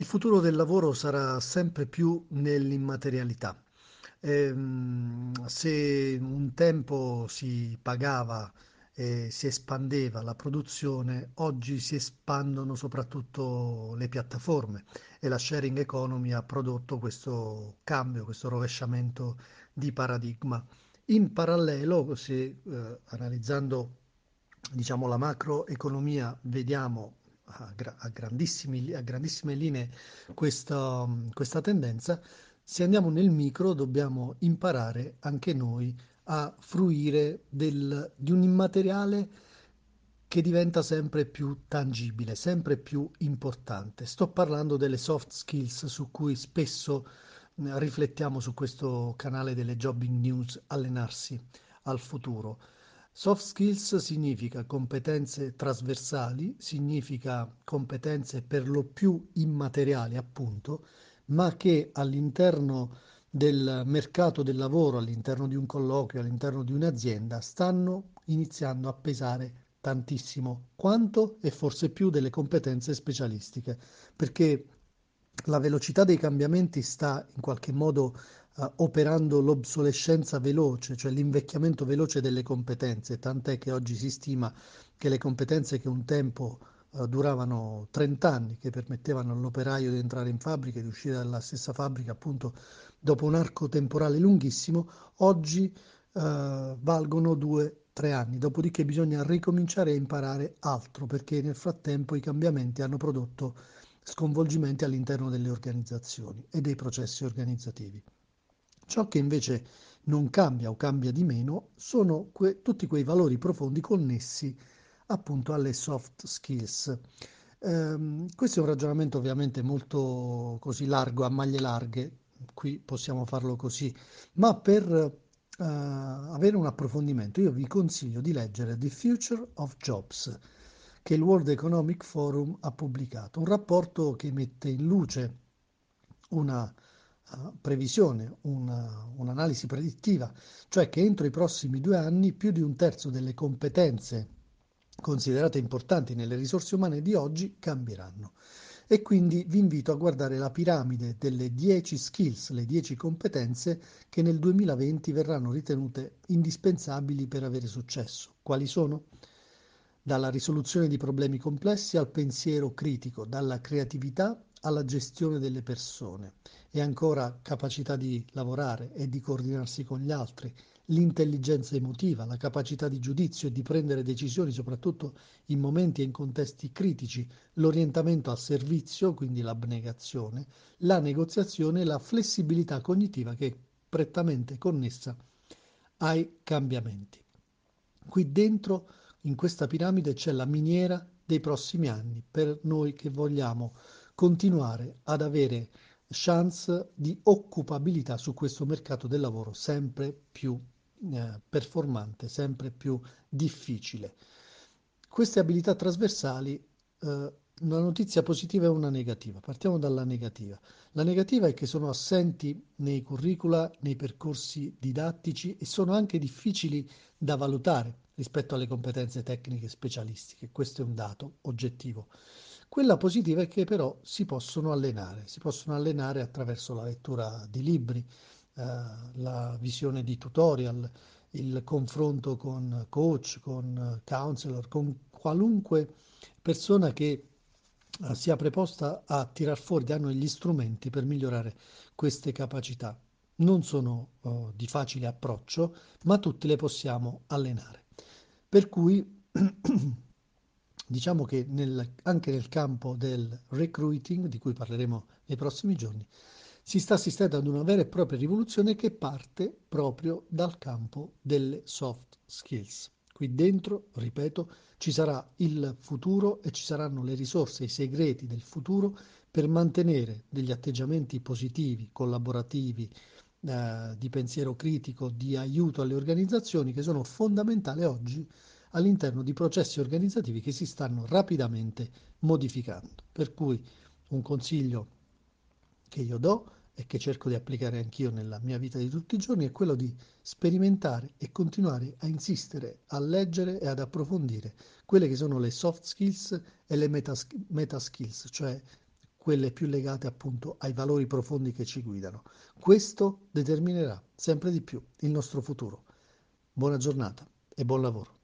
Il futuro del lavoro sarà sempre più nell'immaterialità. Ehm, se un tempo si pagava e si espandeva la produzione, oggi si espandono soprattutto le piattaforme e la sharing economy ha prodotto questo cambio, questo rovesciamento di paradigma. In parallelo, se eh, analizzando diciamo, la macroeconomia vediamo a, gra- a, a grandissime linee questa, questa tendenza, se andiamo nel micro dobbiamo imparare anche noi a fruire del, di un immateriale che diventa sempre più tangibile, sempre più importante. Sto parlando delle soft skills su cui spesso riflettiamo su questo canale delle Jobbing News, allenarsi al futuro. Soft skills significa competenze trasversali, significa competenze per lo più immateriali, appunto, ma che all'interno del mercato del lavoro, all'interno di un colloquio, all'interno di un'azienda, stanno iniziando a pesare tantissimo, quanto? E forse più delle competenze specialistiche, perché la velocità dei cambiamenti sta in qualche modo uh, operando l'obsolescenza veloce, cioè l'invecchiamento veloce delle competenze, tant'è che oggi si stima che le competenze che un tempo uh, duravano 30 anni, che permettevano all'operaio di entrare in fabbrica e di uscire dalla stessa fabbrica appunto dopo un arco temporale lunghissimo, oggi uh, valgono 2-3 anni, dopodiché bisogna ricominciare a imparare altro perché nel frattempo i cambiamenti hanno prodotto sconvolgimenti all'interno delle organizzazioni e dei processi organizzativi. Ciò che invece non cambia o cambia di meno sono que- tutti quei valori profondi connessi appunto alle soft skills. Um, questo è un ragionamento ovviamente molto così largo, a maglie larghe, qui possiamo farlo così, ma per uh, avere un approfondimento io vi consiglio di leggere The Future of Jobs che il World Economic Forum ha pubblicato, un rapporto che mette in luce una previsione, una, un'analisi predittiva, cioè che entro i prossimi due anni più di un terzo delle competenze considerate importanti nelle risorse umane di oggi cambieranno. E quindi vi invito a guardare la piramide delle 10 skills, le 10 competenze che nel 2020 verranno ritenute indispensabili per avere successo. Quali sono? Dalla risoluzione di problemi complessi al pensiero critico, dalla creatività alla gestione delle persone e ancora capacità di lavorare e di coordinarsi con gli altri, l'intelligenza emotiva, la capacità di giudizio e di prendere decisioni soprattutto in momenti e in contesti critici, l'orientamento al servizio, quindi l'abnegazione, la negoziazione e la flessibilità cognitiva che è prettamente connessa ai cambiamenti. Qui dentro, in questa piramide, c'è la miniera dei prossimi anni per noi che vogliamo continuare ad avere chance di occupabilità su questo mercato del lavoro sempre più eh, performante, sempre più difficile. Queste abilità trasversali, eh, una notizia positiva e una negativa. Partiamo dalla negativa. La negativa è che sono assenti nei curricula, nei percorsi didattici e sono anche difficili da valutare rispetto alle competenze tecniche specialistiche. Questo è un dato oggettivo. Quella positiva è che però si possono allenare, si possono allenare attraverso la lettura di libri, eh, la visione di tutorial, il confronto con coach, con counselor, con qualunque persona che eh, sia preposta a tirar fuori da gli strumenti per migliorare queste capacità. Non sono uh, di facile approccio, ma tutte le possiamo allenare. Per cui Diciamo che nel, anche nel campo del recruiting, di cui parleremo nei prossimi giorni, si sta assistendo ad una vera e propria rivoluzione che parte proprio dal campo delle soft skills. Qui dentro, ripeto, ci sarà il futuro e ci saranno le risorse, i segreti del futuro per mantenere degli atteggiamenti positivi, collaborativi, eh, di pensiero critico, di aiuto alle organizzazioni che sono fondamentali oggi all'interno di processi organizzativi che si stanno rapidamente modificando. Per cui un consiglio che io do e che cerco di applicare anch'io nella mia vita di tutti i giorni è quello di sperimentare e continuare a insistere, a leggere e ad approfondire quelle che sono le soft skills e le meta, meta skills, cioè quelle più legate appunto ai valori profondi che ci guidano. Questo determinerà sempre di più il nostro futuro. Buona giornata e buon lavoro.